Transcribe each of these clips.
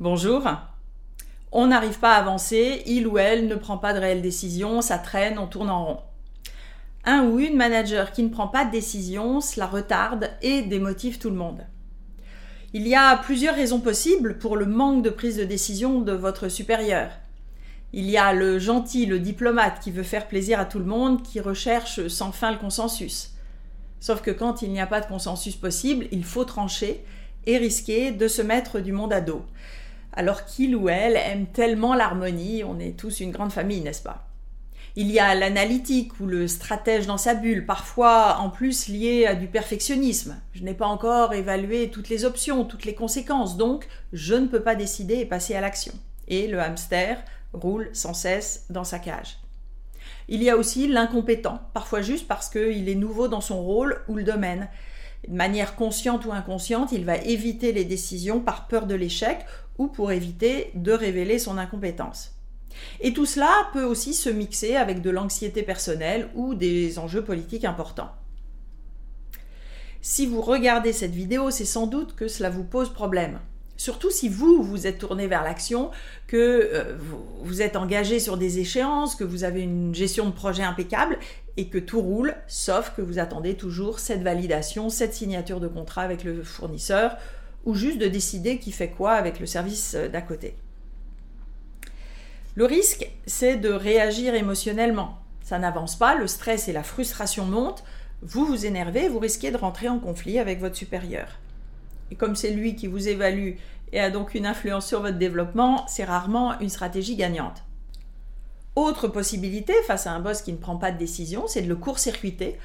Bonjour. On n'arrive pas à avancer, il ou elle ne prend pas de réelles décisions, ça traîne, on tourne en rond. Un ou une manager qui ne prend pas de décision, cela retarde et démotive tout le monde. Il y a plusieurs raisons possibles pour le manque de prise de décision de votre supérieur. Il y a le gentil, le diplomate qui veut faire plaisir à tout le monde, qui recherche sans fin le consensus. Sauf que quand il n'y a pas de consensus possible, il faut trancher et risquer de se mettre du monde à dos alors qu'il ou elle aime tellement l'harmonie, on est tous une grande famille, n'est-ce pas? Il y a l'analytique ou le stratège dans sa bulle, parfois en plus lié à du perfectionnisme. Je n'ai pas encore évalué toutes les options, toutes les conséquences, donc je ne peux pas décider et passer à l'action. Et le hamster roule sans cesse dans sa cage. Il y a aussi l'incompétent, parfois juste parce qu'il est nouveau dans son rôle ou le domaine. De manière consciente ou inconsciente, il va éviter les décisions par peur de l'échec ou pour éviter de révéler son incompétence. Et tout cela peut aussi se mixer avec de l'anxiété personnelle ou des enjeux politiques importants. Si vous regardez cette vidéo, c'est sans doute que cela vous pose problème. Surtout si vous, vous êtes tourné vers l'action, que euh, vous, vous êtes engagé sur des échéances, que vous avez une gestion de projet impeccable et que tout roule, sauf que vous attendez toujours cette validation, cette signature de contrat avec le fournisseur ou juste de décider qui fait quoi avec le service euh, d'à côté. Le risque, c'est de réagir émotionnellement. Ça n'avance pas, le stress et la frustration montent, vous vous énervez, vous risquez de rentrer en conflit avec votre supérieur. Et comme c'est lui qui vous évalue et a donc une influence sur votre développement, c'est rarement une stratégie gagnante. Autre possibilité face à un boss qui ne prend pas de décision, c'est de le court-circuiter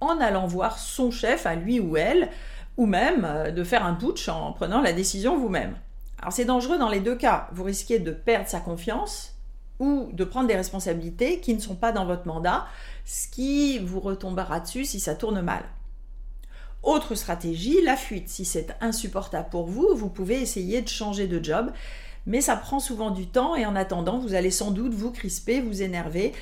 en allant voir son chef à lui ou elle ou même euh, de faire un putsch en prenant la décision vous-même. Alors c'est dangereux dans les deux cas. Vous risquez de perdre sa confiance ou de prendre des responsabilités qui ne sont pas dans votre mandat, ce qui vous retombera dessus si ça tourne mal. Autre stratégie, la fuite. Si c'est insupportable pour vous, vous pouvez essayer de changer de job, mais ça prend souvent du temps et en attendant, vous allez sans doute vous crisper, vous énerver,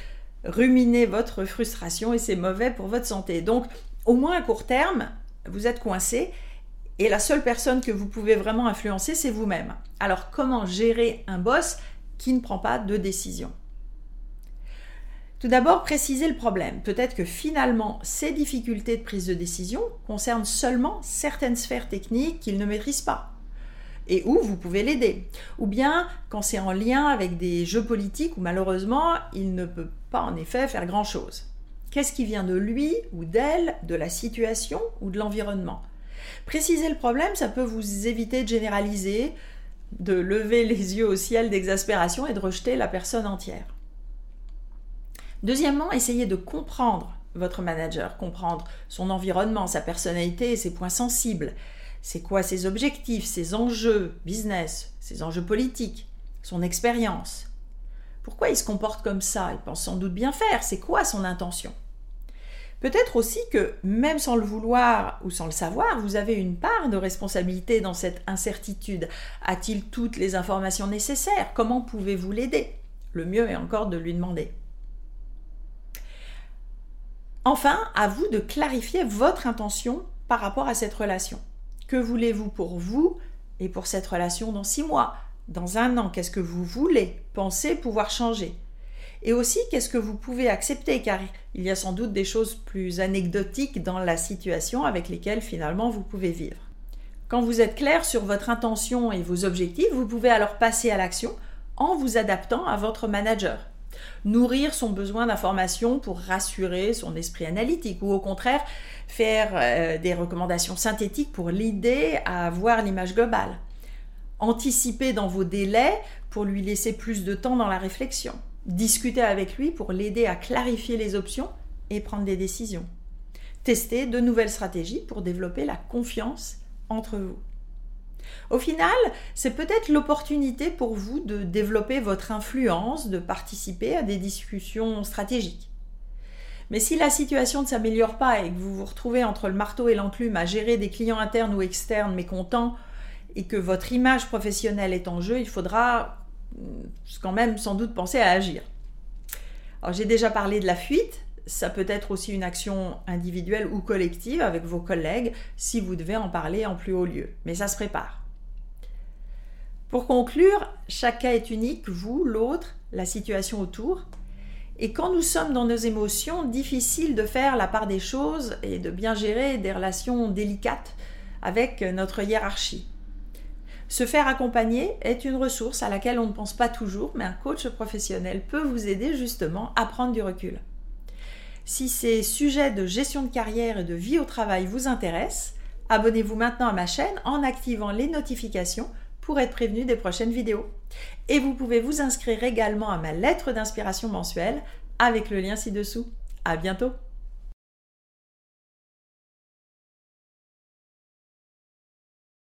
ruminer votre frustration et c'est mauvais pour votre santé. Donc, au moins à court terme, vous êtes coincé et la seule personne que vous pouvez vraiment influencer, c'est vous-même. Alors comment gérer un boss qui ne prend pas de décision? Tout d'abord, précisez le problème. Peut-être que finalement, ces difficultés de prise de décision concernent seulement certaines sphères techniques qu'il ne maîtrise pas et où vous pouvez l'aider. Ou bien quand c'est en lien avec des jeux politiques où malheureusement il ne peut pas en effet faire grand-chose. Qu'est-ce qui vient de lui ou d'elle, de la situation ou de l'environnement? Préciser le problème, ça peut vous éviter de généraliser, de lever les yeux au ciel d'exaspération et de rejeter la personne entière. Deuxièmement, essayez de comprendre votre manager, comprendre son environnement, sa personnalité et ses points sensibles. C'est quoi ses objectifs, ses enjeux business, ses enjeux politiques, son expérience? Pourquoi il se comporte comme ça? Il pense sans doute bien faire. C'est quoi son intention? Peut-être aussi que, même sans le vouloir ou sans le savoir, vous avez une part de responsabilité dans cette incertitude. A-t-il toutes les informations nécessaires? Comment pouvez-vous l'aider? Le mieux est encore de lui demander. Enfin, à vous de clarifier votre intention par rapport à cette relation. Que voulez-vous pour vous et pour cette relation dans six mois, dans un an Qu'est-ce que vous voulez Pensez pouvoir changer? Et aussi qu'est-ce que vous pouvez accepter, car il y a sans doute des choses plus anecdotiques dans la situation avec lesquelles finalement vous pouvez vivre. Quand vous êtes clair sur votre intention et vos objectifs, vous pouvez alors passer à l'action en vous adaptant à votre manager. Nourrir son besoin d'information pour rassurer son esprit analytique ou au contraire faire euh, des recommandations synthétiques pour l'aider à avoir l'image globale. Anticiper dans vos délais pour lui laisser plus de temps dans la réflexion discuter avec lui pour l'aider à clarifier les options et prendre des décisions. Tester de nouvelles stratégies pour développer la confiance entre vous. Au final, c'est peut-être l'opportunité pour vous de développer votre influence, de participer à des discussions stratégiques. Mais si la situation ne s'améliore pas et que vous vous retrouvez entre le marteau et l'enclume à gérer des clients internes ou externes mécontents et que votre image professionnelle est en jeu, il faudra quand même sans doute penser à agir. Alors j'ai déjà parlé de la fuite, ça peut être aussi une action individuelle ou collective avec vos collègues si vous devez en parler en plus haut lieu, mais ça se prépare. Pour conclure, chaque cas est unique, vous, l'autre, la situation autour. Et quand nous sommes dans nos émotions, difficile de faire la part des choses et de bien gérer des relations délicates avec notre hiérarchie. Se faire accompagner est une ressource à laquelle on ne pense pas toujours, mais un coach professionnel peut vous aider justement à prendre du recul. Si ces sujets de gestion de carrière et de vie au travail vous intéressent, abonnez-vous maintenant à ma chaîne en activant les notifications pour être prévenu des prochaines vidéos. Et vous pouvez vous inscrire également à ma lettre d'inspiration mensuelle avec le lien ci-dessous. À bientôt!